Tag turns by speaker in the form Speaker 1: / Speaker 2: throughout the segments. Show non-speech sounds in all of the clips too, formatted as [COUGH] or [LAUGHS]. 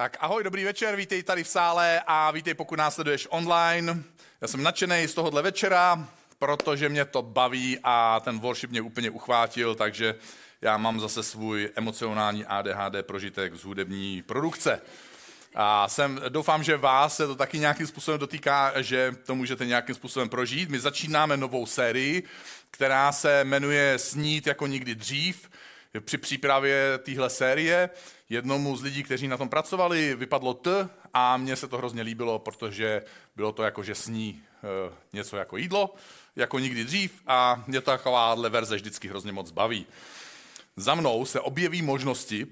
Speaker 1: Tak ahoj, dobrý večer, vítej tady v sále a vítej, pokud nás sleduješ online. Já jsem nadšený z tohohle večera, protože mě to baví a ten worship mě úplně uchvátil, takže já mám zase svůj emocionální ADHD prožitek z hudební produkce. A jsem, doufám, že vás se to taky nějakým způsobem dotýká, že to můžete nějakým způsobem prožít. My začínáme novou sérii, která se jmenuje Snít jako nikdy dřív. Při přípravě téhle série jednomu z lidí, kteří na tom pracovali, vypadlo T a mně se to hrozně líbilo, protože bylo to jako, že sní e, něco jako jídlo, jako nikdy dřív a mě takováhle verze vždycky hrozně moc baví. Za mnou se objeví možnosti,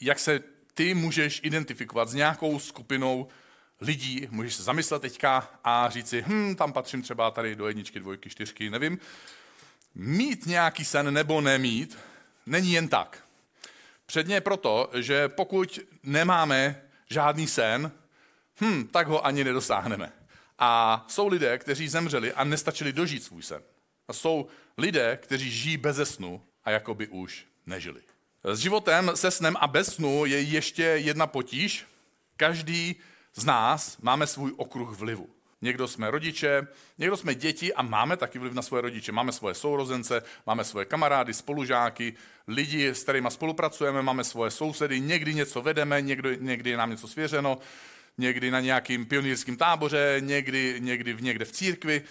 Speaker 1: jak se ty můžeš identifikovat s nějakou skupinou lidí, můžeš se zamyslet teďka a říct si, hm, tam patřím třeba tady do jedničky, dvojky, čtyřky, nevím. Mít nějaký sen nebo nemít není jen tak. Předně proto, že pokud nemáme žádný sen, hm, tak ho ani nedosáhneme. A jsou lidé, kteří zemřeli a nestačili dožít svůj sen. A jsou lidé, kteří žijí bez snu a jako by už nežili. S životem, se snem a bez snu je ještě jedna potíž. Každý z nás máme svůj okruh vlivu. Někdo jsme rodiče, někdo jsme děti a máme taky vliv na svoje rodiče. Máme svoje sourozence, máme svoje kamarády, spolužáky, lidi, s kterými spolupracujeme, máme svoje sousedy, někdy něco vedeme, někdy, někdy je nám něco svěřeno, někdy na nějakým pionýrském táboře, někdy, někdy v někde v církvi.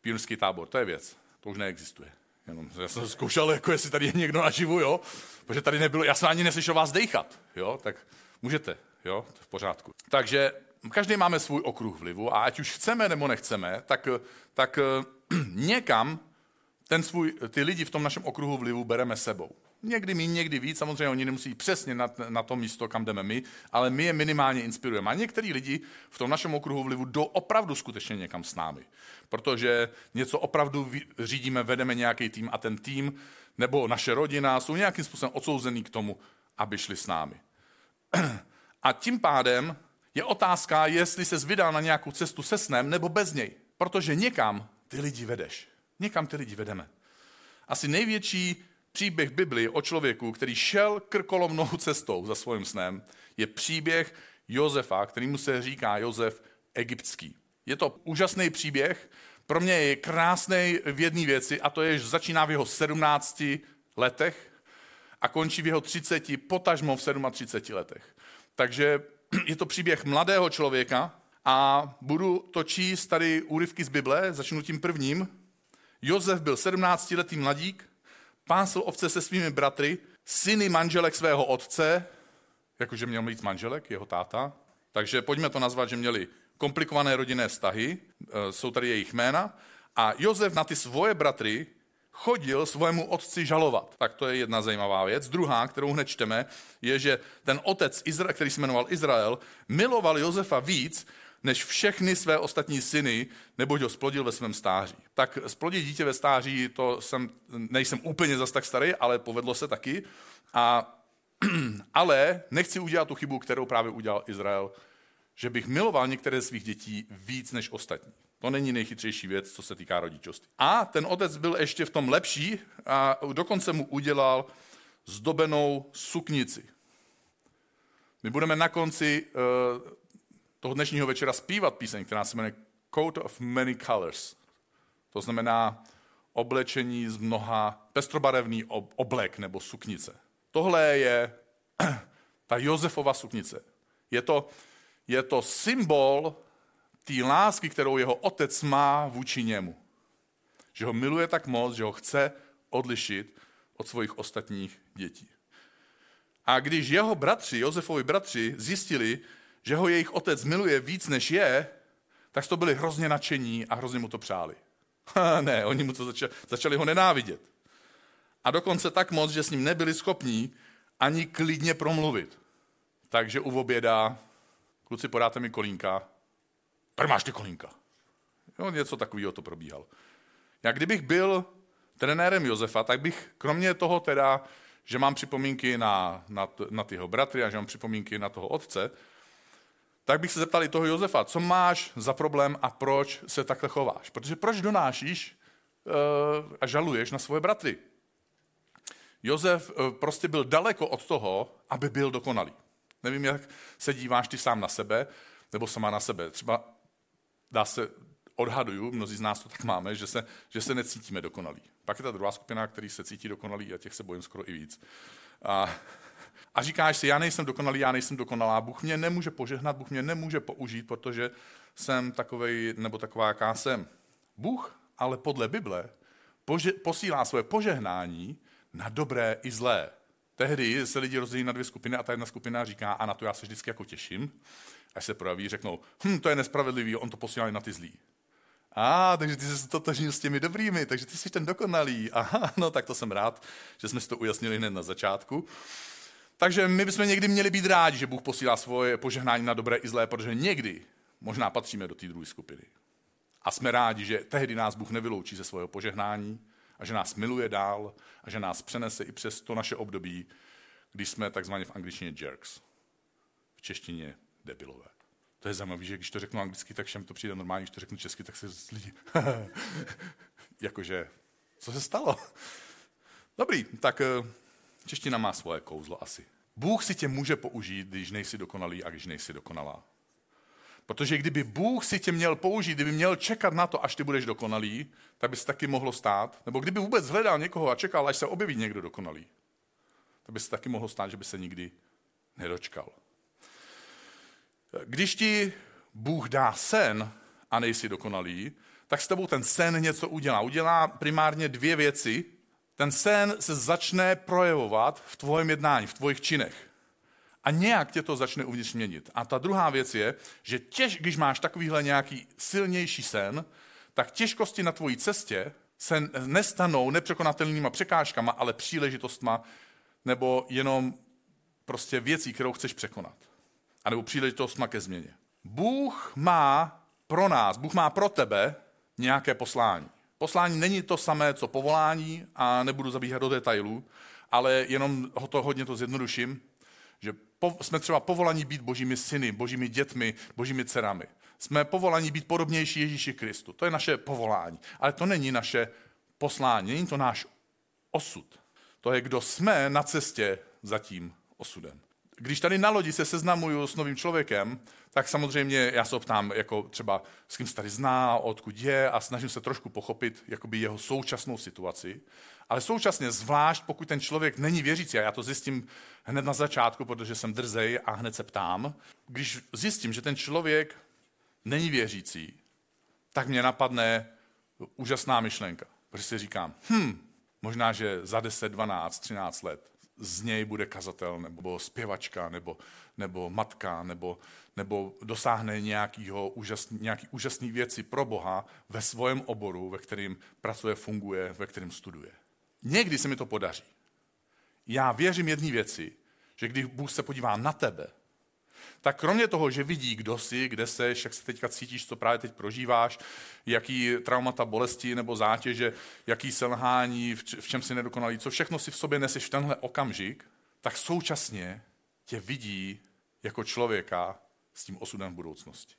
Speaker 1: Pionýrský tábor, to je věc, to už neexistuje. Jenom, já jsem zkoušel, jako jestli tady je někdo naživu, jo? Protože tady nebylo, já jsem ani neslyšel vás dejchat, jo? Tak můžete, jo? To v pořádku. Takže každý máme svůj okruh vlivu a ať už chceme nebo nechceme, tak, tak [CLEARS THROAT] někam ten svůj, ty lidi v tom našem okruhu vlivu bereme sebou. Někdy méně, někdy víc, samozřejmě oni nemusí přesně na, na to místo, kam jdeme my, ale my je minimálně inspirujeme. A některý lidi v tom našem okruhu vlivu jdou opravdu skutečně někam s námi. Protože něco opravdu řídíme, vedeme nějaký tým a ten tým nebo naše rodina jsou nějakým způsobem odsouzený k tomu, aby šli s námi. [CLEARS THROAT] A tím pádem je otázka, jestli se vydal na nějakou cestu se snem nebo bez něj. Protože někam ty lidi vedeš. Někam ty lidi vedeme. Asi největší příběh Biblii o člověku, který šel krkolomnou cestou za svým snem, je příběh Josefa, kterýmu se říká Josef egyptský. Je to úžasný příběh, pro mě je krásný v jedné věci a to je, že začíná v jeho 17 letech a končí v jeho 30, potažmo v 37 letech. Takže je to příběh mladého člověka a budu to číst tady úryvky z Bible, začnu tím prvním. Josef byl 17-letý mladík, pásl ovce se svými bratry, syny manželek svého otce, jakože měl mít manželek, jeho táta, takže pojďme to nazvat, že měli komplikované rodinné vztahy, e, jsou tady jejich jména, a Josef na ty svoje bratry chodil svému otci žalovat. Tak to je jedna zajímavá věc. Druhá, kterou hned čteme, je, že ten otec, který se jmenoval Izrael, miloval Josefa víc, než všechny své ostatní syny, neboť ho splodil ve svém stáří. Tak splodit dítě ve stáří, to jsem, nejsem úplně zas tak starý, ale povedlo se taky. A, [CLEARS THROAT] ale nechci udělat tu chybu, kterou právě udělal Izrael, že bych miloval některé svých dětí víc než ostatní. To není nejchytřejší věc, co se týká rodičovství. A ten otec byl ještě v tom lepší a dokonce mu udělal zdobenou suknici. My budeme na konci uh, toho dnešního večera zpívat píseň, která se jmenuje Coat of Many Colors. To znamená oblečení z mnoha, pestrobarevný oblek nebo suknice. Tohle je [CLEARS THROAT] ta Josefova suknice. Je to, je to symbol té lásky, kterou jeho otec má vůči němu. Že ho miluje tak moc, že ho chce odlišit od svých ostatních dětí. A když jeho bratři, Josefovi bratři, zjistili, že ho jejich otec miluje víc než je, tak to byli hrozně nadšení a hrozně mu to přáli. ne, oni mu to začali, začali ho nenávidět. A dokonce tak moc, že s ním nebyli schopní ani klidně promluvit. Takže u oběda, kluci, podáte mi kolínka, tak máš ty kolínka. Jo, něco takového to probíhalo. Já kdybych byl trenérem Josefa, tak bych kromě toho teda, že mám připomínky na, na, na tyho bratry a že mám připomínky na toho otce, tak bych se zeptal i toho Josefa, co máš za problém a proč se takhle chováš. Protože proč donášíš uh, a žaluješ na svoje bratry? Josef uh, prostě byl daleko od toho, aby byl dokonalý. Nevím, jak se díváš ty sám na sebe, nebo sama na sebe. Třeba dá se, odhaduju, mnozí z nás to tak máme, že se, že se necítíme dokonalí. Pak je ta druhá skupina, který se cítí dokonalý a těch se bojím skoro i víc. A, a říkáš si, já nejsem dokonalý, já nejsem dokonalá, Bůh mě nemůže požehnat, Bůh mě nemůže použít, protože jsem takovej nebo taková, jaká jsem. Bůh ale podle Bible pože, posílá svoje požehnání na dobré i zlé. Tehdy se lidi rozdělí na dvě skupiny a ta jedna skupina říká, a na to já se vždycky jako těším, až se projaví, řeknou, hm, to je nespravedlivý, on to posílá na ty zlý. A, takže ty jsi totožnil s těmi dobrými, takže ty jsi ten dokonalý. [LAUGHS] Aha, no tak to jsem rád, že jsme si to ujasnili hned na začátku. Takže my bychom někdy měli být rádi, že Bůh posílá svoje požehnání na dobré i zlé, protože někdy možná patříme do té druhé skupiny. A jsme rádi, že tehdy nás Bůh nevyloučí ze svého požehnání a že nás miluje dál a že nás přenese i přes to naše období, když jsme takzvaně v angličtině jerks. V češtině debilové. To je zajímavé, že když to řeknu anglicky, tak všem to přijde normálně, když to řeknu česky, tak se lidi... [LAUGHS] Jakože, co se stalo? Dobrý, tak eh, čeština má svoje kouzlo asi. Bůh si tě může použít, když nejsi dokonalý a když nejsi dokonalá. Protože kdyby Bůh si tě měl použít, kdyby měl čekat na to, až ty budeš dokonalý, tak by se taky mohlo stát. Nebo kdyby vůbec hledal někoho a čekal, až se objeví někdo dokonalý, tak by se taky mohlo stát, že by se nikdy nedočkal. Když ti Bůh dá sen a nejsi dokonalý, tak s tebou ten sen něco udělá. Udělá primárně dvě věci. Ten sen se začne projevovat v tvojem jednání, v tvojich činech a nějak tě to začne uvnitř měnit. A ta druhá věc je, že těž, když máš takovýhle nějaký silnější sen, tak těžkosti na tvojí cestě se nestanou nepřekonatelnýma překážkama, ale příležitostma nebo jenom prostě věcí, kterou chceš překonat. A nebo příležitostma ke změně. Bůh má pro nás, Bůh má pro tebe nějaké poslání. Poslání není to samé, co povolání a nebudu zabíhat do detailů, ale jenom ho to hodně to zjednoduším že po, jsme třeba povolaní být božími syny, božími dětmi, božími dcerami. Jsme povolaní být podobnější Ježíši Kristu. To je naše povolání. Ale to není naše poslání, není to náš osud. To je, kdo jsme na cestě za tím osudem. Když tady na lodi se seznamuju s novým člověkem, tak samozřejmě já se optám, jako třeba s kým se tady zná, odkud je a snažím se trošku pochopit jakoby jeho současnou situaci. Ale současně, zvlášť pokud ten člověk není věřící, a já to zjistím hned na začátku, protože jsem drzej a hned se ptám, když zjistím, že ten člověk není věřící, tak mě napadne úžasná myšlenka. Protože si říkám, hm, možná, že za 10, 12, 13 let z něj bude kazatel, nebo zpěvačka, nebo, nebo matka, nebo, nebo dosáhne nějakýho úžasný, nějaký úžasný věci pro Boha ve svém oboru, ve kterým pracuje, funguje, ve kterém studuje. Někdy se mi to podaří. Já věřím jedné věci, že když Bůh se podívá na tebe, tak kromě toho, že vidí, kdo jsi, kde seš, jak se teďka cítíš, co právě teď prožíváš, jaký traumata, bolesti nebo zátěže, jaký selhání, v čem jsi nedokonalý, co všechno si v sobě neseš v tenhle okamžik, tak současně tě vidí jako člověka s tím osudem v budoucnosti.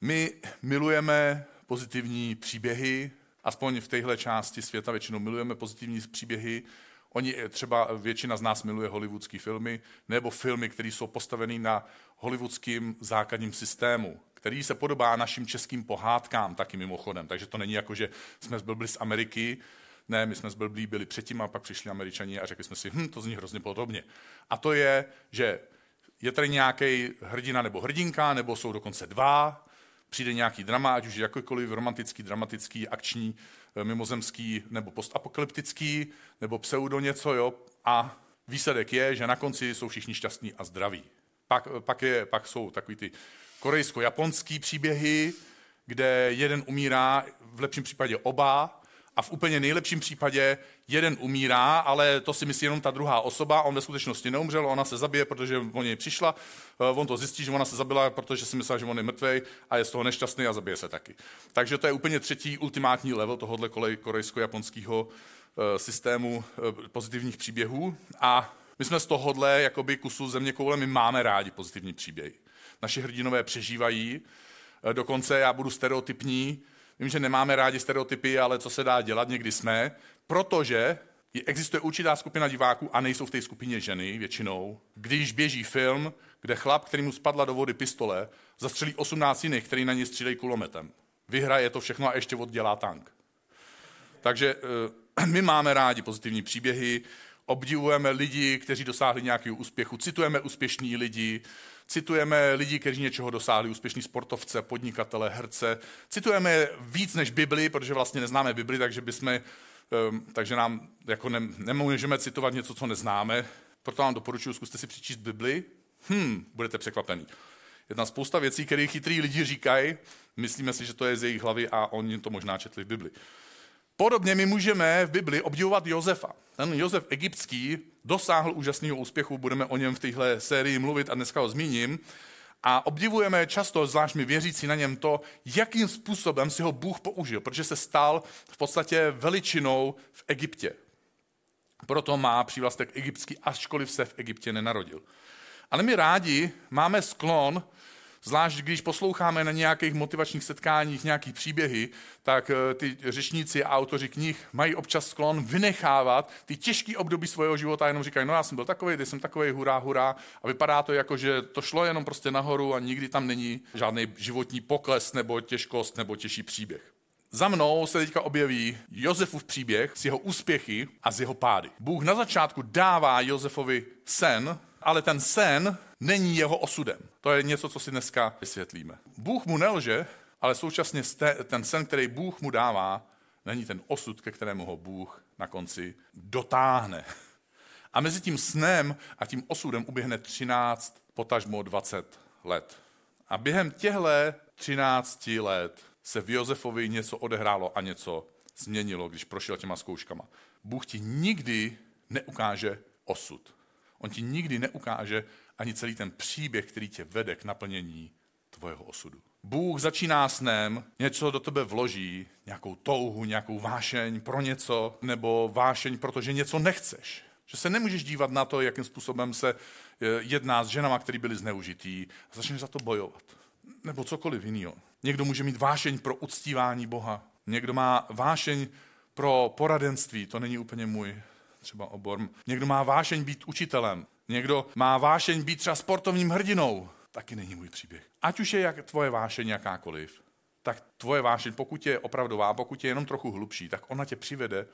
Speaker 1: My milujeme pozitivní příběhy, aspoň v téhle části světa většinou milujeme pozitivní příběhy. Oni eh, třeba většina z nás miluje hollywoodské filmy nebo filmy, které jsou postaveny na hollywoodském základním systému, který se podobá našim českým pohádkám taky mimochodem. Takže to není jako, že jsme zblbli z Ameriky, ne, my jsme zblblí byli předtím a pak přišli američani a řekli jsme si, hm, to zní hrozně podobně. A to je, že je tady nějaký hrdina nebo hrdinka, nebo jsou dokonce dva, přijde nějaký drama, ať už jakýkoliv romantický, dramatický, akční, eh, mimozemský nebo postapokalyptický, nebo pseudo něco, jo, a výsledek je, že na konci jsou všichni šťastní a zdraví. Pak, pak, je, pak jsou takový ty korejsko-japonský příběhy, kde jeden umírá, v lepším případě oba, a v úplně nejlepším případě jeden umírá, ale to si myslí jenom ta druhá osoba, on ve skutečnosti neumřel, ona se zabije, protože o něj přišla, eh, on to zjistí, že ona se zabila, protože si myslel, že on je mrtvý a je z toho nešťastný a zabije se taky. Takže to je úplně třetí ultimátní level tohohle korejsko-japonského eh, systému eh, pozitivních příběhů a my jsme z tohohle jakoby kusu země koule, my máme rádi pozitivní příběhy. Naši hrdinové přežívají, dokonce já budu stereotypní, Vím, že nemáme rádi stereotypy, ale co se dá dělat, někdy jsme, protože existuje určitá skupina diváků a nejsou v té skupině ženy většinou. Když běží film, kde chlap, který mu spadla do vody pistole, zastřelí 18 jiných, který na ně střílejí kulometem. Vyhraje to všechno a ještě oddělá tank. Takže eh, [CLEARS THROAT] my máme rádi pozitivní příběhy, obdivujeme lidi, kteří dosáhli nějakého úspěchu, citujeme úspěšní lidi, citujeme lidi, kteří něčeho dosáhli, úspěšní sportovce, podnikatele, herce. Citujeme víc než Bibli, protože vlastně neznáme Bibli, takže, bychom, ehm, takže nám jako ne, nemůžeme citovat něco, co neznáme. Proto vám doporučuji, zkuste si přečíst Bibli. Hm, budete překvapený. Je tam spousta věcí, které chytrý lidi říkají, myslíme si, že to je z jejich hlavy a oni to možná četli v Bibli. Podobně my můžeme v Bibli obdivovat Josefa. Ten Josef egyptský dosáhl úžasného úspěchu, budeme o něm v téhle sérii mluvit a dneska ho zmíním. A obdivujeme často, zvlášť my věřící na něm, to, jakým způsobem si ho Bůh použil, protože se stal v podstatě veličinou v Egyptě. Proto má přívlastek egyptský, ačkoliv se v Egyptě nenarodil. Ale my rádi máme sklon Zvlášť když posloucháme na nějakých motivačních setkáních nějaký příběhy, tak eh, ty řečníci a autoři knih mají občas sklon vynechávat ty těžké období svého života a jenom říkají, no já jsem byl takový, teď jsem takový, hurá, hurá. A vypadá to jako, že to šlo jenom prostě nahoru a nikdy tam není žádný životní pokles nebo těžkost nebo těžší příběh. Za mnou se teďka objeví Josefův příběh s jeho úspěchy a s jeho pády. Bůh na začátku dává Josefovi sen, ale ten sen není jeho osudem. To je něco, co si dneska vysvětlíme. Bůh mu nelže, ale současně ten sen, který Bůh mu dává, není ten osud, ke kterému ho Bůh na konci dotáhne. A mezi tím snem a tím osudem uběhne 13, potažmo 20 let. A během těchto 13 let se v Josefovi něco odehrálo a něco změnilo, když prošel těma zkouškama. Bůh ti nikdy neukáže osud. On ti nikdy neukáže ani celý ten příběh, který tě vede k naplnění tvojeho osudu. Bůh začíná snem, něco do tebe vloží, nějakou touhu, nějakou vášeň pro něco, nebo vášeň, protože něco nechceš. Že se nemůžeš dívat na to, jakým způsobem se eh, jedná s ženama, které byly zneužitý. A začneš za to bojovat. Nebo cokoliv jiného. Někdo může mít vášeň pro uctívání Boha. Někdo má vášeň pro poradenství, to není úplně můj třeba obor. Někdo má vášeň být učitelem. Někdo má vášeň být třeba sportovním hrdinou. Taky není můj příběh. Ať už je jak tvoje vášeň jakákoliv, tak tvoje vášeň, pokud je opravdová, pokud je jenom trochu hlubší, tak ona tě přivede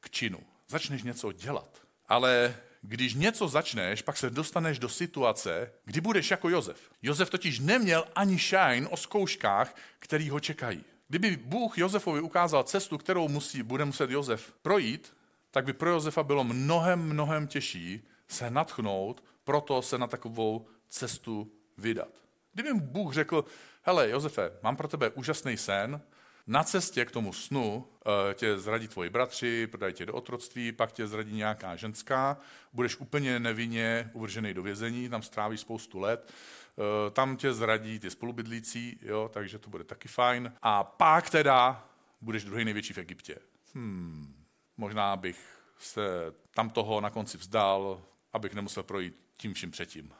Speaker 1: k činu. Začneš něco dělat. Ale když něco začneš, pak se dostaneš do situace, kdy budeš jako Josef. Josef totiž neměl ani shine o zkouškách, který ho čekají. Kdyby Bůh Josefovi ukázal cestu, kterou musí, bude muset Josef projít, tak by pro Josefa bylo mnohem, mnohem těžší se natchnout, proto se na takovou cestu vydat. Kdyby mu Bůh řekl, hele Josefe, mám pro tebe úžasný sen, na cestě k tomu snu eh, tě zradí tvoji bratři, prodají tě do otroctví, pak tě zradí nějaká ženská, budeš úplně nevinně uvržený do vězení, tam strávíš spoustu let, eh, tam tě zradí ty spolubydlící, jo, takže to bude taky fajn. A pak teda budeš druhý největší v Egyptě. Hmm, možná bych se tam toho na konci vzdal, abych nemusel projít tím vším předtím.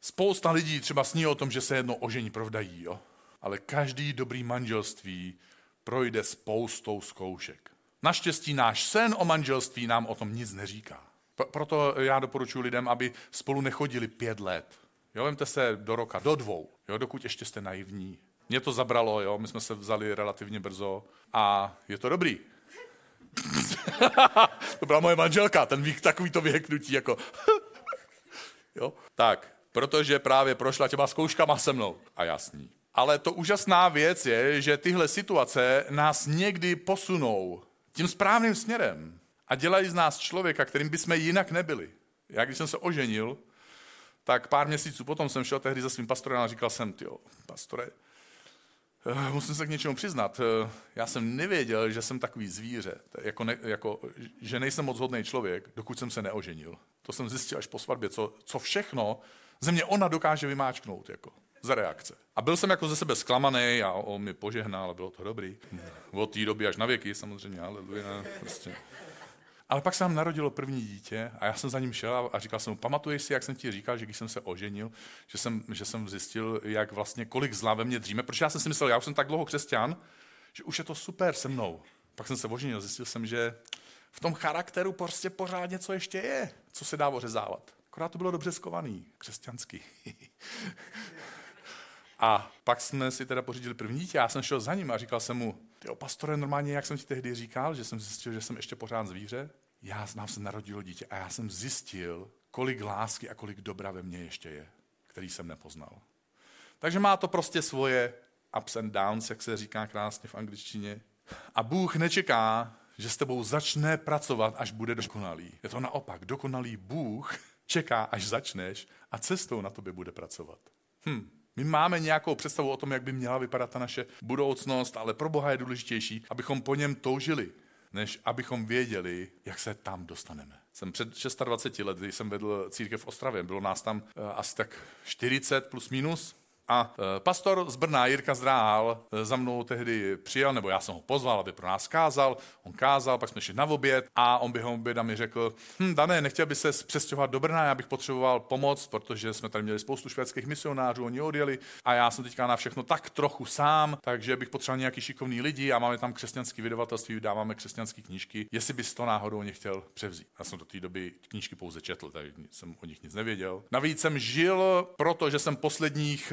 Speaker 1: Spousta lidí třeba sní o tom, že se jedno ožení provdají, jo? ale každý dobrý manželství projde spoustou zkoušek. Naštěstí náš sen o manželství nám o tom nic neříká. Proto já doporučuji lidem, aby spolu nechodili pět let. Jo, vemte se do roka, do dvou, jo, dokud ještě jste naivní. Mě to zabralo, jo, my jsme se vzali relativně brzo a je to dobrý. [LAUGHS] to byla moje manželka, ten vík, takový to vyheknutí, jako... [LAUGHS] jo? Tak, protože právě prošla těma zkouškama se mnou. A jasný. Ale to úžasná věc je, že tyhle situace nás někdy posunou tím správným směrem a dělají z nás člověka, kterým bychom jinak nebyli. Já když jsem se oženil, tak pár měsíců potom jsem šel tehdy za svým pastorem a říkal jsem, jo, pastore, musím se k něčemu přiznat. Eh, já jsem nevěděl, že jsem takový zvíře, jako, ne, jako že nejsem moc hodný člověk, dokud jsem se neoženil. To jsem zjistil až po svatbě, co, co všechno ze mě ona dokáže vymáčknout jako, za reakce. A byl jsem jako ze sebe zklamaný a on mi požehnal a bylo to dobrý. Od té doby až na věky samozřejmě, ale prostě. Ale pak se nám narodilo první dítě a já jsem za ním šel a říkal jsem mu, pamatuješ si, jak jsem ti říkal, že když jsem se oženil, že jsem, že jsem zjistil, jak vlastně, kolik zla ve mně dříme, protože já jsem si myslel, já už jsem tak dlouho křesťan, že už je to super se mnou. Pak jsem se oženil, zjistil jsem, že v tom charakteru prostě pořád něco ještě je, co se dá ořezávat. Akorát to bylo dobře skovaný, křesťansky. [LAUGHS] a pak jsme si teda pořídili první dítě, já jsem šel za ním a říkal jsem mu, ty pastore, normálně, jak jsem ti tehdy říkal, že jsem zjistil, že jsem ještě pořád zvíře, já nám se narodilo dítě a já jsem zjistil, kolik lásky a kolik dobra ve mně ještě je, který jsem nepoznal. Takže má to prostě svoje ups and downs, jak se říká krásně v angličtině. A Bůh nečeká, že s tebou začne pracovat, až bude dokonalý. Je to naopak. Dokonalý Bůh čeká, až začneš a cestou na tobě bude pracovat. Hm. My máme nějakou představu o tom, jak by měla vypadat ta naše budoucnost, ale pro Boha je důležitější, abychom po něm toužili, než abychom věděli, jak se tam dostaneme. Jsem před 26 lety, jsem vedl církev v Ostravě, bylo nás tam uh, asi tak 40 plus minus, a e, pastor z Brna Jirka Zdrál e, za mnou tehdy přijel, nebo já jsem ho pozval, aby pro nás kázal. On kázal, pak jsme šli na oběd a on během oběda mi řekl, hm, Dané, nechtěl by se přestěhovat do Brna, já bych potřeboval pomoc, protože jsme tady měli spoustu švédských misionářů, oni odjeli a já jsem teďka na všechno tak trochu sám, takže bych potřeboval nějaký šikovný lidi a máme tam křesťanské vydavatelství, dáváme křesťanské knížky, jestli bys to náhodou nechtěl převzít. Já jsem do té doby knížky pouze četl, takže jsem o nich nic nevěděl. Navíc jsem žil, protože jsem posledních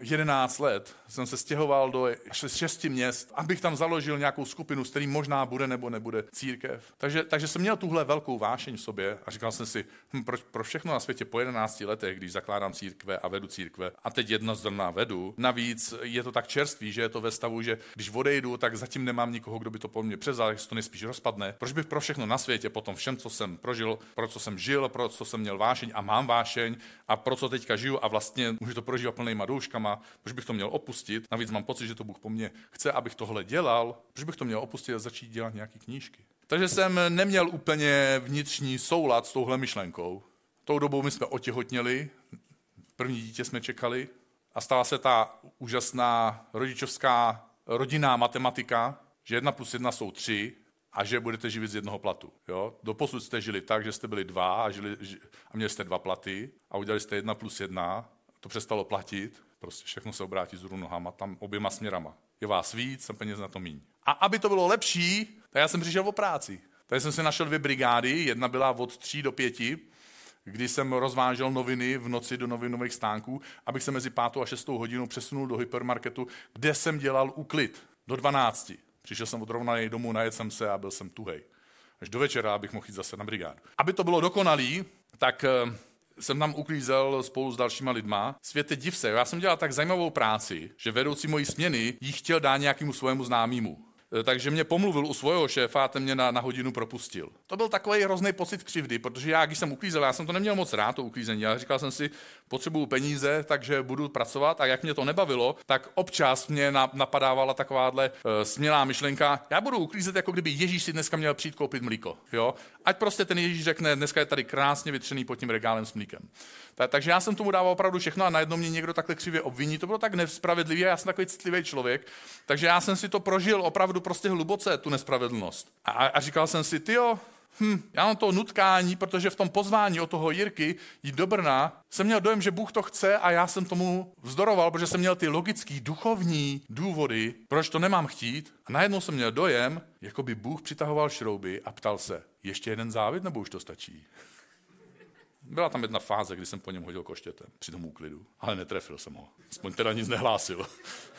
Speaker 1: 11 let jsem se stěhoval do šesti měst, abych tam založil nějakou skupinu, s kterým možná bude nebo nebude církev. Takže, takže jsem měl tuhle velkou vášeň v sobě a říkal jsem si, hm, pro, pro všechno na světě po 11 letech, když zakládám církve a vedu církve a teď jedno zrovna vedu, navíc je to tak čerstvý, že je to ve stavu, že když odejdu, tak zatím nemám nikoho, kdo by to po mně převzal, jestli to nejspíš rozpadne. Proč bych pro všechno na světě, potom všem, co jsem prožil, pro co jsem žil, pro co jsem měl vášeň a mám vášeň a pro co teďka žiju a vlastně můžu to prožívat plnýma douškama, proč bych to měl opustit? Navíc mám pocit, že to Bůh po mně chce, abych tohle dělal. Proč bych to měl opustit a začít dělat nějaké knížky? Takže jsem neměl úplně vnitřní soulad s touhle myšlenkou. Tou dobou my jsme otěhotněli, první dítě jsme čekali a stala se ta úžasná rodičovská rodinná matematika, že jedna plus jedna jsou tři a že budete živit z jednoho platu. Jo? Doposud jste žili tak, že jste byli dva a, žili, a měli jste dva platy a udělali jste jedna plus jedna, to přestalo platit Prostě všechno se obrátí z nohama, tam oběma směrama. Je vás víc a peněz na to míň. A aby to bylo lepší, tak já jsem přišel o práci. Tady jsem si našel dvě brigády, jedna byla od tří do pěti, kdy jsem rozvážel noviny v noci do novinových stánků, abych se mezi pátou a šestou hodinou přesunul do hypermarketu, kde jsem dělal úklid do 12. Přišel jsem odrovnaný domů, najet jsem se a byl jsem tuhej. Až do večera, abych mohl jít zase na brigádu. Aby to bylo dokonalý, tak eh, jsem tam uklízel spolu s dalšíma lidma. Světe div se, já jsem dělal tak zajímavou práci, že vedoucí mojí směny jí chtěl dát nějakému svému známému. Eh, takže mě pomluvil u svého šéfa a ten mě na, na hodinu propustil. To byl takový hrozný pocit křivdy, protože já, když jsem uklízel, já jsem to neměl moc rád, to uklízení, ale říkal jsem si, potřebuju peníze, takže budu pracovat a jak mě to nebavilo, tak občas mě napadávala takováhle uh, smělá myšlenka, já budu uklízet, jako kdyby Ježíš si dneska měl přijít koupit mlíko. Jo? Ať prostě ten Ježíš řekne, dneska je tady krásně vytřený pod tím regálem s mlíkem. Tak, takže já jsem tomu dával opravdu všechno a najednou mě někdo takhle křivě obviní. To bylo tak nespravedlivé, já jsem takový citlivý člověk, takže já jsem si to prožil opravdu prostě hluboce, tu nespravedlnost. A, a říkal jsem si, ty jo, hm, já mám to nutkání, protože v tom pozvání od toho Jirky jít do Brna jsem měl dojem, že Bůh to chce a já jsem tomu vzdoroval, protože jsem měl ty logický, duchovní důvody, proč to nemám chtít. A najednou jsem měl dojem, jako by Bůh přitahoval šrouby a ptal se, ještě jeden závid nebo už to stačí? Byla tam jedna fáze, kdy jsem po něm hodil koštětem při tom úklidu, ale netrefil jsem ho. Aspoň teda nic nehlásil.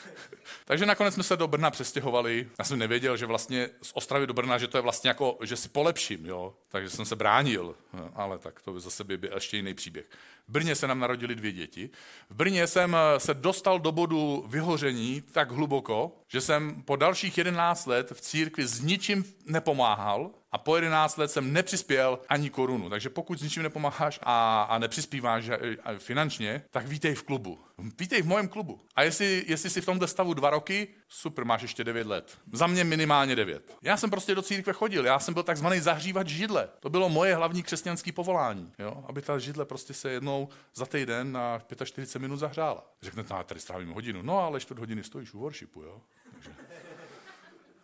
Speaker 1: [LAUGHS] Takže nakonec jsme se do Brna přestěhovali. Já jsem nevěděl, že vlastně z Ostravy do Brna, že to je vlastně jako, že si polepším, jo. Takže jsem se bránil, ale tak to by zase by byl ještě jiný příběh. Brně se nám narodili dvě děti. V Brně jsem se dostal do bodu vyhoření tak hluboko, že jsem po dalších 11 let v církvi s ničím nepomáhal, a po 11 let jsem nepřispěl ani korunu. Takže pokud s ničím nepomáháš a, a nepřispíváš finančně, tak vítej v klubu. Vítej v mém klubu. A jestli, jestli jsi v tomto stavu dva roky, super, máš ještě 9 let. Za mě minimálně 9. Já jsem prostě do církve chodil, já jsem byl takzvaný zahřívat židle. To bylo moje hlavní křesťanské povolání, jo? aby ta židle prostě se jednou za týden na 45 minut zahřála. Řeknete, no, tady strávím hodinu, no ale čtvrt hodiny stojíš u worshipu, jo?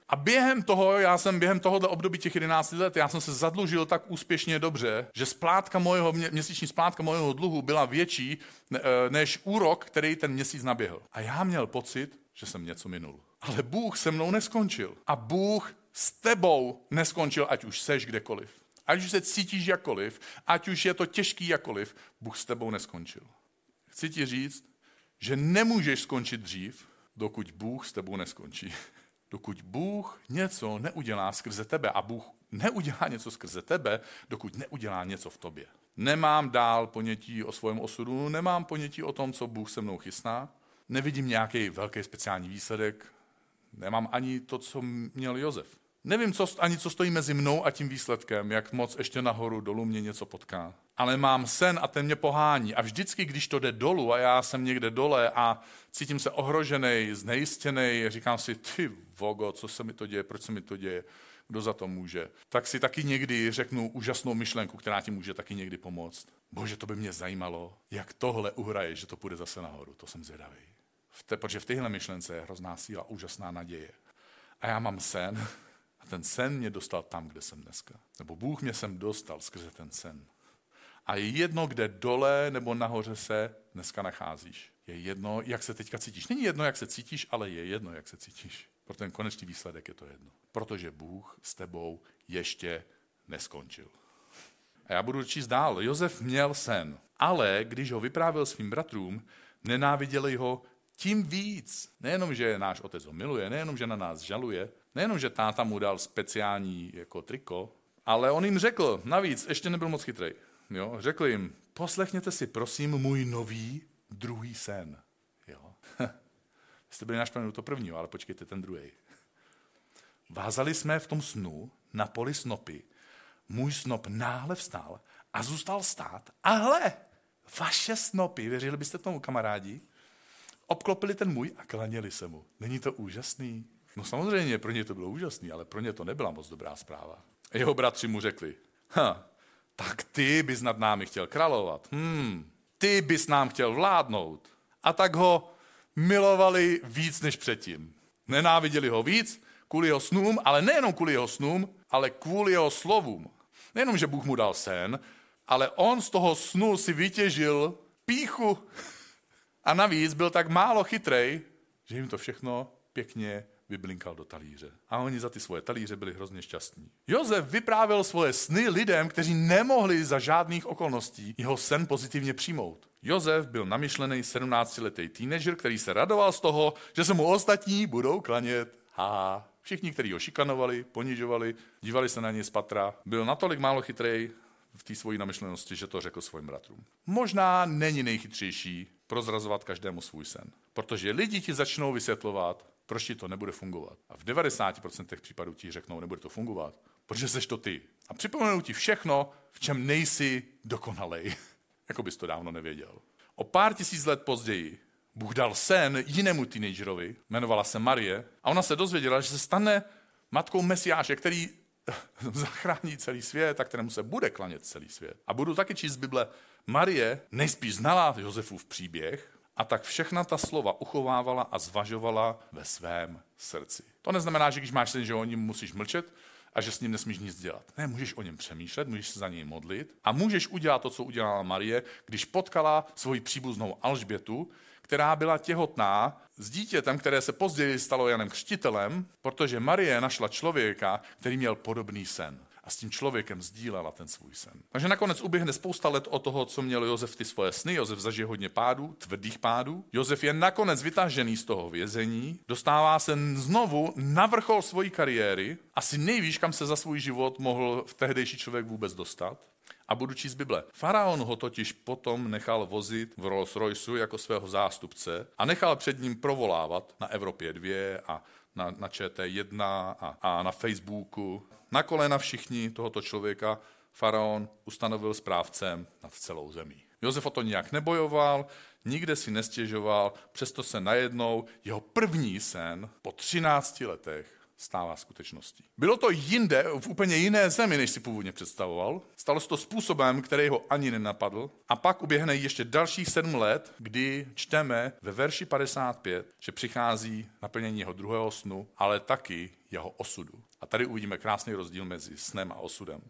Speaker 1: A během toho, já jsem během tohohle období těch 11 let, já jsem se zadlužil tak úspěšně dobře, že splátka mojeho, měsíční splátka mojeho dluhu byla větší eh, než úrok, který ten měsíc naběhl. A já měl pocit, že jsem něco minul. Ale Bůh se mnou neskončil. A Bůh s tebou neskončil, ať už seš kdekoliv. ať už se cítíš jakoliv, ať už je to těžký jakoliv, Bůh s tebou neskončil. Chci ti říct, že nemůžeš skončit dřív, dokud Bůh s tebou neskončí. [LAUGHS] Dokud Bůh něco neudělá skrze tebe a Bůh neudělá něco skrze tebe, dokud neudělá něco v tobě. Nemám dál ponětí o svém osudu, nemám ponětí o tom, co Bůh se mnou chystá, nevidím nějaký velký speciální výsledek, nemám ani to, co měl Jozef. Nevím co, ani, co stojí mezi mnou a tím výsledkem, jak moc ještě nahoru dolů mě něco potká. Ale mám sen a ten mě pohání. A vždycky, když to jde dolů a já jsem někde dole a cítím se ohrožený, znejistěný, říkám si, ty vogo, co se mi to děje, proč se mi to děje, kdo za to může, tak si taky někdy řeknu úžasnou myšlenku, která ti může taky někdy pomoct. Bože, to by mě zajímalo, jak tohle uhraje, že to půjde zase nahoru. To jsem zvědavý. V te, protože v téhle myšlence je hrozná síla, úžasná naděje. A já mám sen, a ten sen mě dostal tam, kde jsem dneska. Nebo Bůh mě sem dostal skrze ten sen. A je jedno, kde dole nebo nahoře se dneska nacházíš. Je jedno, jak se teďka cítíš. Není jedno, jak se cítíš, ale je jedno, jak se cítíš. Pro ten konečný výsledek je to jedno. Protože Bůh s tebou ještě neskončil. A já budu číst dál. Josef měl sen, ale když ho vyprávěl svým bratrům, nenáviděli ho tím víc. Nejenom, že náš otec ho miluje, nejenom, že na nás žaluje, nejenom, že táta mu dal speciální jako triko, ale on jim řekl, navíc, ještě nebyl moc chytrý. Jo? Řekl jim, poslechněte si prosím můj nový druhý sen. Jo? [LAUGHS] Jste byli naštvaní to prvního, ale počkejte ten druhý. Vázali jsme v tom snu na poli snopy. Můj snop náhle vstal a zůstal stát. A hle, vaše snopy, věřili byste tomu kamarádi, obklopili ten můj a klaněli se mu. Není to úžasný? No samozřejmě, pro ně to bylo úžasný, ale pro ně to nebyla moc dobrá zpráva. Jeho bratři mu řekli, ha, tak ty bys nad námi chtěl královat. Hmm, ty bys nám chtěl vládnout. A tak ho milovali víc než předtím. Nenáviděli ho víc kvůli jeho snům, ale nejenom kvůli jeho snům, ale kvůli jeho slovům. Nejenom, že Bůh mu dal sen, ale on z toho snu si vytěžil píchu. [LAUGHS] A navíc byl tak málo chytrej, že jim to všechno pěkně vyblinkal do talíře. A oni za ty svoje talíře byli hrozně šťastní. Josef vyprávěl svoje sny lidem, kteří nemohli za žádných okolností jeho sen pozitivně přijmout. Josef byl namyšlený 17-letý teenager, který se radoval z toho, že se mu ostatní budou klanět. Haha. Všichni, kteří ho šikanovali, ponižovali, dívali se na něj z patra, byl natolik málo chytrý v té svojí namyšlenosti, že to řekl svým bratrům. Možná není nejchytřejší prozrazovat každému svůj sen, protože lidi ti začnou vysvětlovat, proč ti to nebude fungovat. A v 90% případů ti řeknou, nebude to fungovat, protože seš to ty. A připomenou ti všechno, v čem nejsi dokonalej. [LAUGHS] jako bys to dávno nevěděl. O pár tisíc let později Bůh dal sen jinému teenagerovi, jmenovala se Marie, a ona se dozvěděla, že se stane matkou Mesiáše, který [LAUGHS] zachrání celý svět a kterému se bude klanět celý svět. A budu taky číst z Bible. Marie nejspíš znala Josefův příběh, a tak všechna ta slova uchovávala a zvažovala ve svém srdci. To neznamená, že když máš sen, že o něm musíš mlčet a že s ním nesmíš nic dělat. Ne, můžeš o něm přemýšlet, můžeš se za něj modlit a můžeš udělat to, co udělala Marie, když potkala svoji příbuznou Alžbětu, která byla těhotná s dítětem, které se později stalo Janem Křtitelem, protože Marie našla člověka, který měl podobný sen a s tím člověkem sdílela ten svůj sen. Takže nakonec uběhne spousta let od toho, co měl Josef ty svoje sny. Josef zažije hodně pádů, tvrdých pádů. Josef je nakonec vytažený z toho vězení, dostává se znovu na vrchol svojí kariéry, asi nejvíš, kam se za svůj život mohl v tehdejší člověk vůbec dostat. A budu číst Bible. Faraon ho totiž potom nechal vozit v Rolls Royceu jako svého zástupce a nechal před ním provolávat na Evropě 2 a na, na ČT1 a, a na Facebooku. Na kolena všichni tohoto člověka faraon ustanovil správcem nad celou zemí. Josef o to nijak nebojoval, nikde si nestěžoval, přesto se najednou jeho první sen po 13 letech stává skutečností. Bylo to jinde, v úplně jiné zemi, než si původně představoval. Stalo se to způsobem, který ho ani nenapadl. A pak uběhne ještě dalších sedm let, kdy čteme ve verši 55, že přichází naplnění jeho druhého snu, ale taky jeho osudu. A tady uvidíme krásný rozdíl mezi snem a osudem.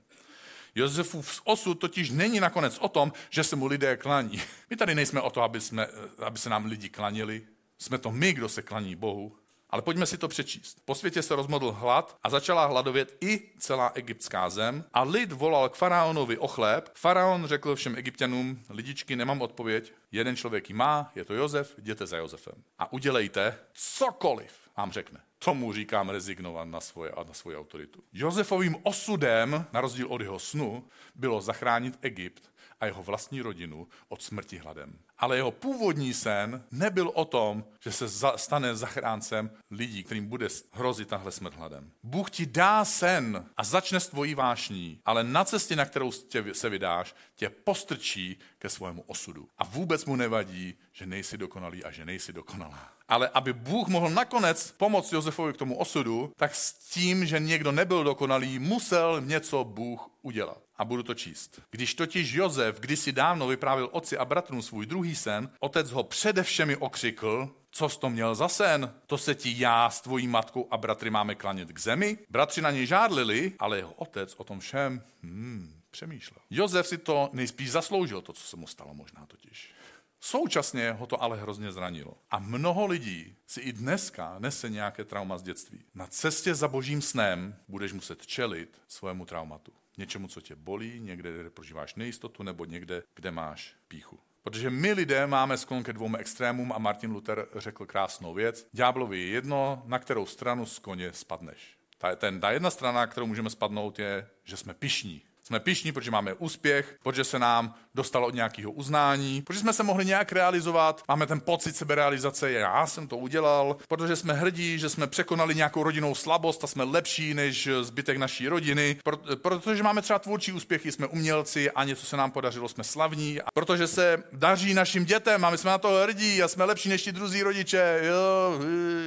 Speaker 1: Josefův osud totiž není nakonec o tom, že se mu lidé klaní. [LAUGHS] My tady nejsme o to, aby, jsme, aby se nám lidi klanili. Jsme to my, kdo se klaní Bohu Ale pojďme si to přečíst. Po světě se rozmodl hlad a začala hladovět i celá egyptská zem a lid volal k faraonovi o chléb. Faraon řekl všem egyptianům, lidičky, nemám odpověď, jeden člověk ji má, je to Jozef, jděte za Jozefem. A udělejte cokoliv, vám řekne. Tomu říkám rezignovat na, svoje, na svoji autoritu. Josefovým osudem, na rozdíl od jeho snu, bylo zachránit Egypt jeho vlastní rodinu od smrti hladem. Ale jeho původní sen nebyl o tom, že se za, stane zachráncem lidí, kterým bude hrozit tahle smrt hladem. Bůh ti dá sen a začne s tvojí vášní, ale na cestě, na kterou tě, se vydáš, tě postrčí ke svému osudu. A vůbec mu nevadí, že nejsi dokonalý a že nejsi dokonalá. Ale aby Bůh mohl nakonec pomoct Josefovi k tomu osudu, tak s tím, že někdo nebyl dokonalý, musel něco Bůh udělat. A budu to číst. Když totiž Josef kdysi dávno vyprávěl otci a bratrům svůj druhý sen, otec ho především okřikl, co jsi to měl za sen? To se ti já s tvojí matkou a bratry máme klanět k zemi? Bratři na něj žádlili, ale jeho otec o tom všem hmm, přemýšlel. Josef si to nejspíš zasloužil, to, co se mu stalo možná totiž. Současně ho to ale hrozně zranilo. A mnoho lidí si i dneska nese nějaké trauma z dětství. Na cestě za božím snem budeš muset čelit svému traumatu. Něčemu, co tě bolí, někde, kde prožíváš nejistotu, nebo někde, kde máš píchu. Protože my lidé máme sklon ke dvou extrémům a Martin Luther řekl krásnou věc. Ďáblovi je jedno, na kterou stranu z koně spadneš. Ta, ten, ta jedna strana, kterou můžeme spadnout, je, že jsme pišní, jsme pišní, protože máme úspěch, protože se nám dostalo od nějakého uznání, protože jsme se mohli nějak realizovat, máme ten pocit seberealizace, já jsem to udělal, protože jsme hrdí, že jsme překonali nějakou rodinnou slabost a jsme lepší než zbytek naší rodiny, protože máme třeba tvůrčí úspěchy, jsme umělci a něco se nám podařilo, jsme slavní, a protože se daří našim dětem a my jsme na to hrdí a jsme lepší než ti druzí rodiče. Jo,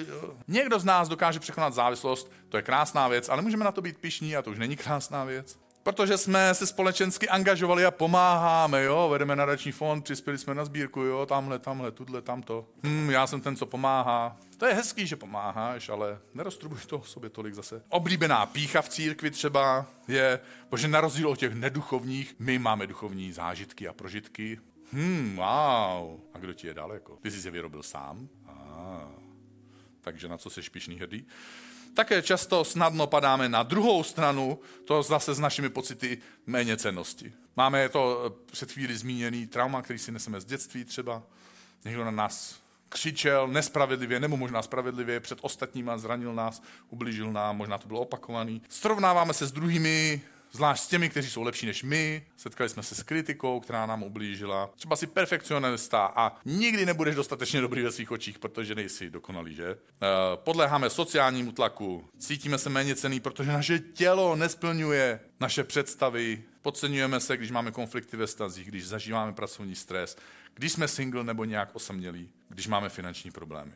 Speaker 1: jo. Někdo z nás dokáže překonat závislost, to je krásná věc, ale můžeme na to být pišní a to už není krásná věc protože jsme se společensky angažovali a pomáháme, jo, vedeme nadační fond, přispěli jsme na sbírku, jo, tamhle, tamhle, tudle, tamto. Hm, já jsem ten, co pomáhá. To je hezký, že pomáháš, ale neroztrubuj to sobě tolik zase. Oblíbená pícha v církvi třeba je, protože na rozdíl od těch neduchovních, my máme duchovní zážitky a prožitky. Hm, wow. A kdo ti je daleko? Ty jsi je vyrobil sám? Ah. Takže na co jsi špišný hrdý? také často snadno padáme na druhou stranu, to zase s našimi pocity méně cennosti. Máme to eh, před chvíli zmíněný trauma, který si neseme z dětství třeba. Někdo na nás křičel nespravedlivě, nebo možná spravedlivě před ostatníma, zranil nás, ublížil nám, možná to bylo opakovaný. Srovnáváme se s druhými zvlášť s těmi, kteří jsou lepší než my. Setkali jsme se s kritikou, která nám ublížila. Třeba si perfekcionista a nikdy nebudeš dostatečně dobrý ve svých očích, protože nejsi dokonalý, že? Eh, podléháme sociálnímu tlaku, cítíme se méně cený, protože naše tělo nesplňuje naše představy, podceňujeme se, když máme konflikty ve stazích, když zažíváme pracovní stres, když jsme single nebo nějak osamělí, když máme finanční problémy.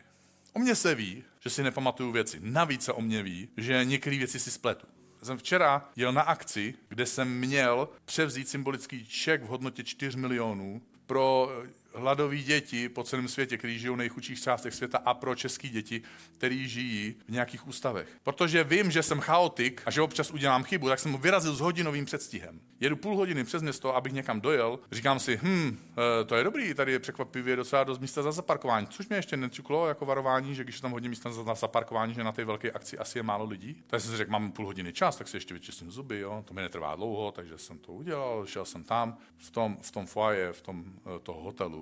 Speaker 1: O mně se ví, že si nepamatuju věci. Navíc se o mě ví, že některé věci si spletu jsem včera jel na akci, kde jsem měl převzít symbolický ček v hodnotě 4 milionů pro hladové děti po celém světě, kteří žijou v nejchudších částech světa a pro české děti, kteří žijí v nějakých ústavech. Protože vím, že jsem chaotik a že občas udělám chybu, tak jsem vyrazil s hodinovým předstihem. Jedu půl hodiny přes město, abych někam dojel. Říkám si, hm, eh, to je dobrý, tady je překvapivě docela dost místa za zaparkování. Což mě ještě nečuklo jako varování, že když tam hodně místa za zaparkování, že na té velké akci asi je málo lidí. Tak jsem si řekl, mám půl hodiny čas, tak si ještě vyčistím zuby, jo. To mi netrvá dlouho, takže jsem to udělal, šel jsem tam v tom, v tom foaje, v tom eh, toho hotelu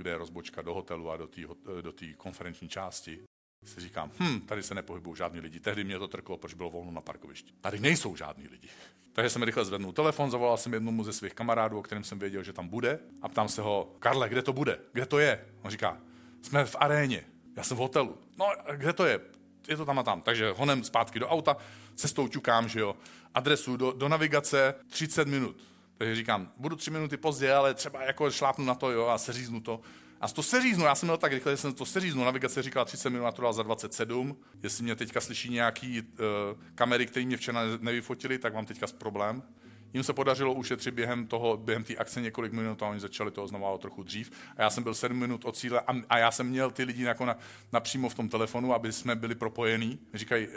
Speaker 1: kde je rozbočka do hotelu a do té do konferenční části, si říkám, hm, tady se nepohybují žádní lidi. Tehdy mě to trklo, proč bylo volno na parkovišti. Tady nejsou žádní lidi. Takže jsem rychle zvednul telefon, zavolal jsem jednomu ze svých kamarádů, o kterém jsem věděl, že tam bude, a ptám se ho, Karle, kde to bude? Kde to je? On říká, jsme v aréně, já jsem v hotelu. No, kde to je? Je to tam a tam. Takže honem zpátky do auta, cestou ťukám, že jo, adresu do, do navigace 30 minut. Takže říkám, budu tři minuty pozdě, ale třeba jako šlápnu na to jo, a seříznu to. A to seříznu, já jsem měl tak rychle, že jsem to seříznu. Navigace říkala 30 minut, to dal za 27. Jestli mě teďka slyší nějaký uh, kamery, které mě včera nevyfotili, tak mám teďka problém. Jim se podařilo ušetřit během toho, během té akce několik minut a oni začali to oznamovat trochu dřív. A já jsem byl sedm minut od cíle a, a já jsem měl ty lidi jako na, napřímo v tom telefonu, aby jsme byli propojení. Říkají,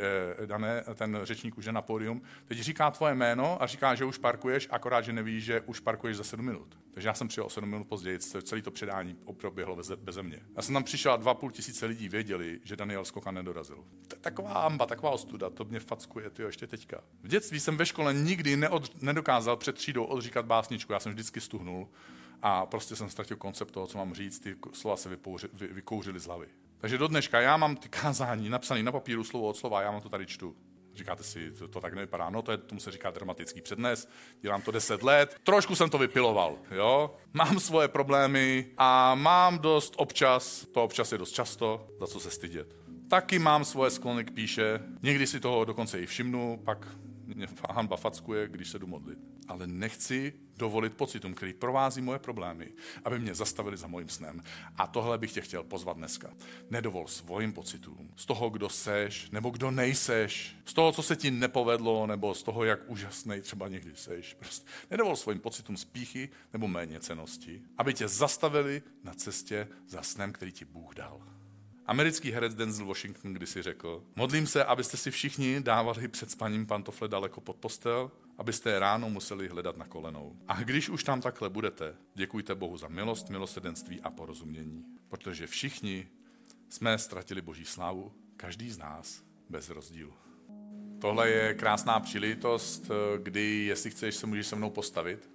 Speaker 1: eh, Dané, ten řečník už je na pódium, teď říká tvoje jméno a říká, že už parkuješ, akorát, že nevíš, že už parkuješ za sedm minut. Takže já jsem přijel o sedm minut později, celé to předání proběhlo bez, bez mě. Já jsem tam přišel a dva půl tisíce lidí věděli, že Daniel Skoka nedorazil. Taková amba, taková ostuda, to mě fackuje, ty ještě teďka. V dětství jsem ve škole nikdy neod, nedokázal před třídou odříkat básničku, já jsem vždycky stuhnul a prostě jsem ztratil koncept toho, co mám říct, ty slova se vypouři, vy, vykouřily z hlavy. Takže do dneška já mám ty kázání napsané na papíru slovo od slova, já mám to tady čtu. Říkáte si, to, to tak nevypadá. No, to je, tomu se říká dramatický přednes. Dělám to 10 let. Trošku jsem to vypiloval, jo. Mám svoje problémy a mám dost občas, to občas je dost často, za co se stydět. Taky mám svoje sklony k píše. Někdy si toho dokonce i všimnu, pak hanba fackuje, když se jdu modlit. Ale nechci dovolit pocitům, který provází moje problémy, aby mě zastavili za mojím snem. A tohle bych tě chtěl pozvat dneska. Nedovol svojim pocitům, z toho, kdo seš, nebo kdo nejseš, z toho, co se ti nepovedlo, nebo z toho, jak úžasný třeba někdy seš. Prostě nedovol svým pocitům spíchy nebo méně cenosti, aby tě zastavili na cestě za snem, který ti Bůh dal. Americký herec Denzel Washington kdysi řekl, modlím se, abyste si všichni dávali před spaním pantofle daleko pod postel, abyste je ráno museli hledat na kolenou. A když už tam takhle budete, děkujte Bohu za milost, milosedenství a porozumění. Protože všichni jsme ztratili Boží slávu, každý z nás bez rozdílu. Tohle je krásná příležitost, kdy, jestli chceš, se můžeš se mnou postavit,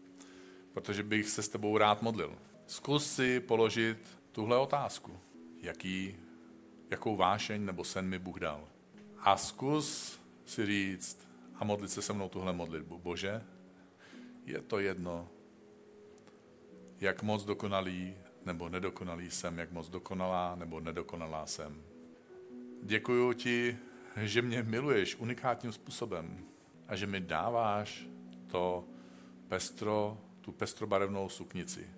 Speaker 1: protože bych se s tebou rád modlil. Zkus si položit tuhle otázku. Jaký jakou vášeň nebo sen mi Bůh dal. A zkus si říct a modlit se se mnou tuhle modlitbu. Bože, je to jedno, jak moc dokonalý nebo nedokonalý jsem, jak moc dokonalá nebo nedokonalá jsem. Děkuju ti, že mě miluješ unikátním způsobem a že mi dáváš to pestro, tu pestrobarevnou suknici,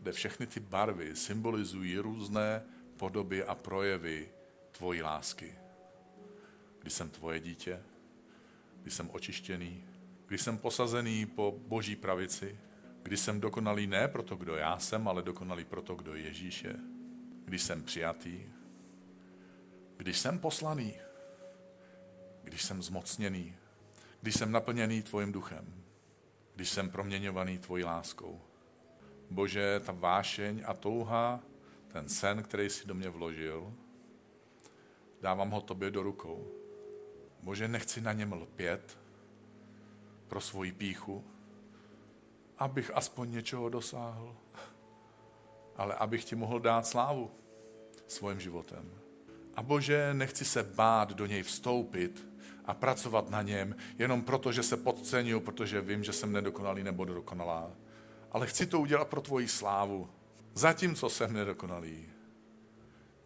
Speaker 1: kde všechny ty barvy symbolizují různé podoby a projevy tvojí lásky. Kdy jsem tvoje dítě, kdy jsem očištěný, kdy jsem posazený po boží pravici, kdy jsem dokonalý ne proto, kdo já jsem, ale dokonalý proto, kdo Ježíš je, když jsem přijatý, když jsem poslaný, když jsem zmocněný, když jsem naplněný tvojím duchem, když jsem proměňovaný tvojí láskou. Bože, ta vášeň a touha ten sen, který si do mě vložil, dávám ho tobě do rukou. Bože, nechci na něm lpět pro svoji píchu, abych aspoň něčeho dosáhl, ale abych ti mohl dát slávu svým životem. A Bože, nechci se bát do něj vstoupit a pracovat na něm jenom proto, že se podceňuji, protože vím, že jsem nedokonalý nebo dokonalá. Ale chci to udělat pro tvoji slávu, Zatímco jsem nedokonalý,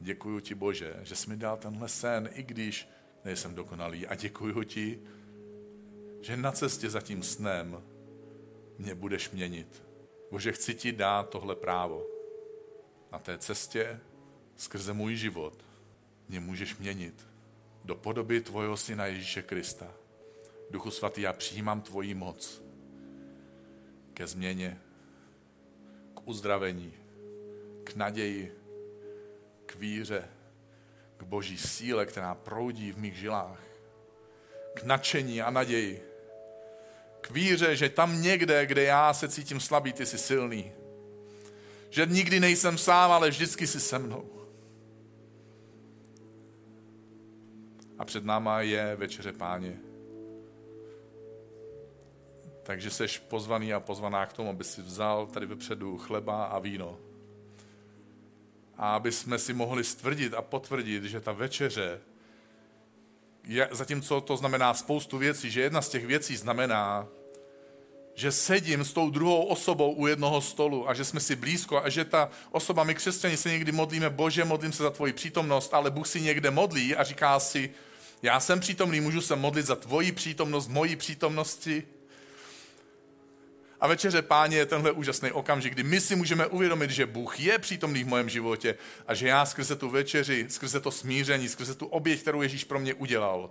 Speaker 1: děkuji ti Bože, že jsi mi dal tenhle sen, i když nejsem dokonalý. A děkuji ti, že na cestě za tím snem mě budeš měnit. Bože, chci ti dát tohle právo. Na té cestě skrze můj život mě můžeš měnit do podoby tvojho syna Ježíše Krista. Duchu svatý, já přijímám tvoji moc ke změně, k uzdravení, k naději, k víře, k boží síle, která proudí v mých žilách, k nadšení a naději, k víře, že tam někde, kde já se cítím slabý, ty jsi silný. Že nikdy nejsem sám, ale vždycky jsi se mnou. A před náma je večeře páně. Takže seš pozvaný a pozvaná k tomu, aby si vzal tady vepředu chleba a víno a aby jsme si mohli stvrdit a potvrdit, že ta večeře, je, zatímco to znamená spoustu věcí, že jedna z těch věcí znamená, že sedím s tou druhou osobou u jednoho stolu a že jsme si blízko a že ta osoba, my křesťani se někdy modlíme, bože, modlím se za tvoji přítomnost, ale Bůh si někde modlí a říká si, já jsem přítomný, můžu se modlit za tvoji přítomnost, mojí přítomnosti. A večeře páně je tenhle úžasný okamžik, kdy my si můžeme uvědomit, že Bůh je přítomný v mém životě a že já skrze tu večeři, skrze to smíření, skrze tu oběť, kterou Ježíš pro mě udělal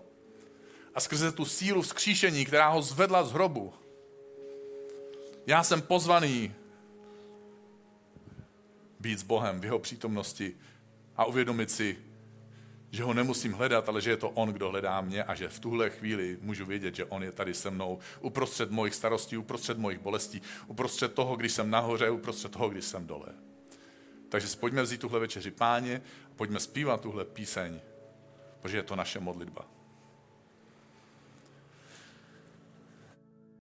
Speaker 1: a skrze tu sílu vzkříšení, která ho zvedla z hrobu, Já jsem pozvaný být s Bohem v jeho přítomnosti a uvědomit si, že ho nemusím hledat, ale že je to on, kdo hledá mě a že v tuhle chvíli můžu vědět, že on je tady se mnou uprostřed mojich starostí, uprostřed mojich bolestí, uprostřed toho, když jsem nahoře, uprostřed toho, když jsem dole. Takže pojďme vzít tuhle večeři páně pojďme zpívat tuhle píseň, protože je to naše modlitba.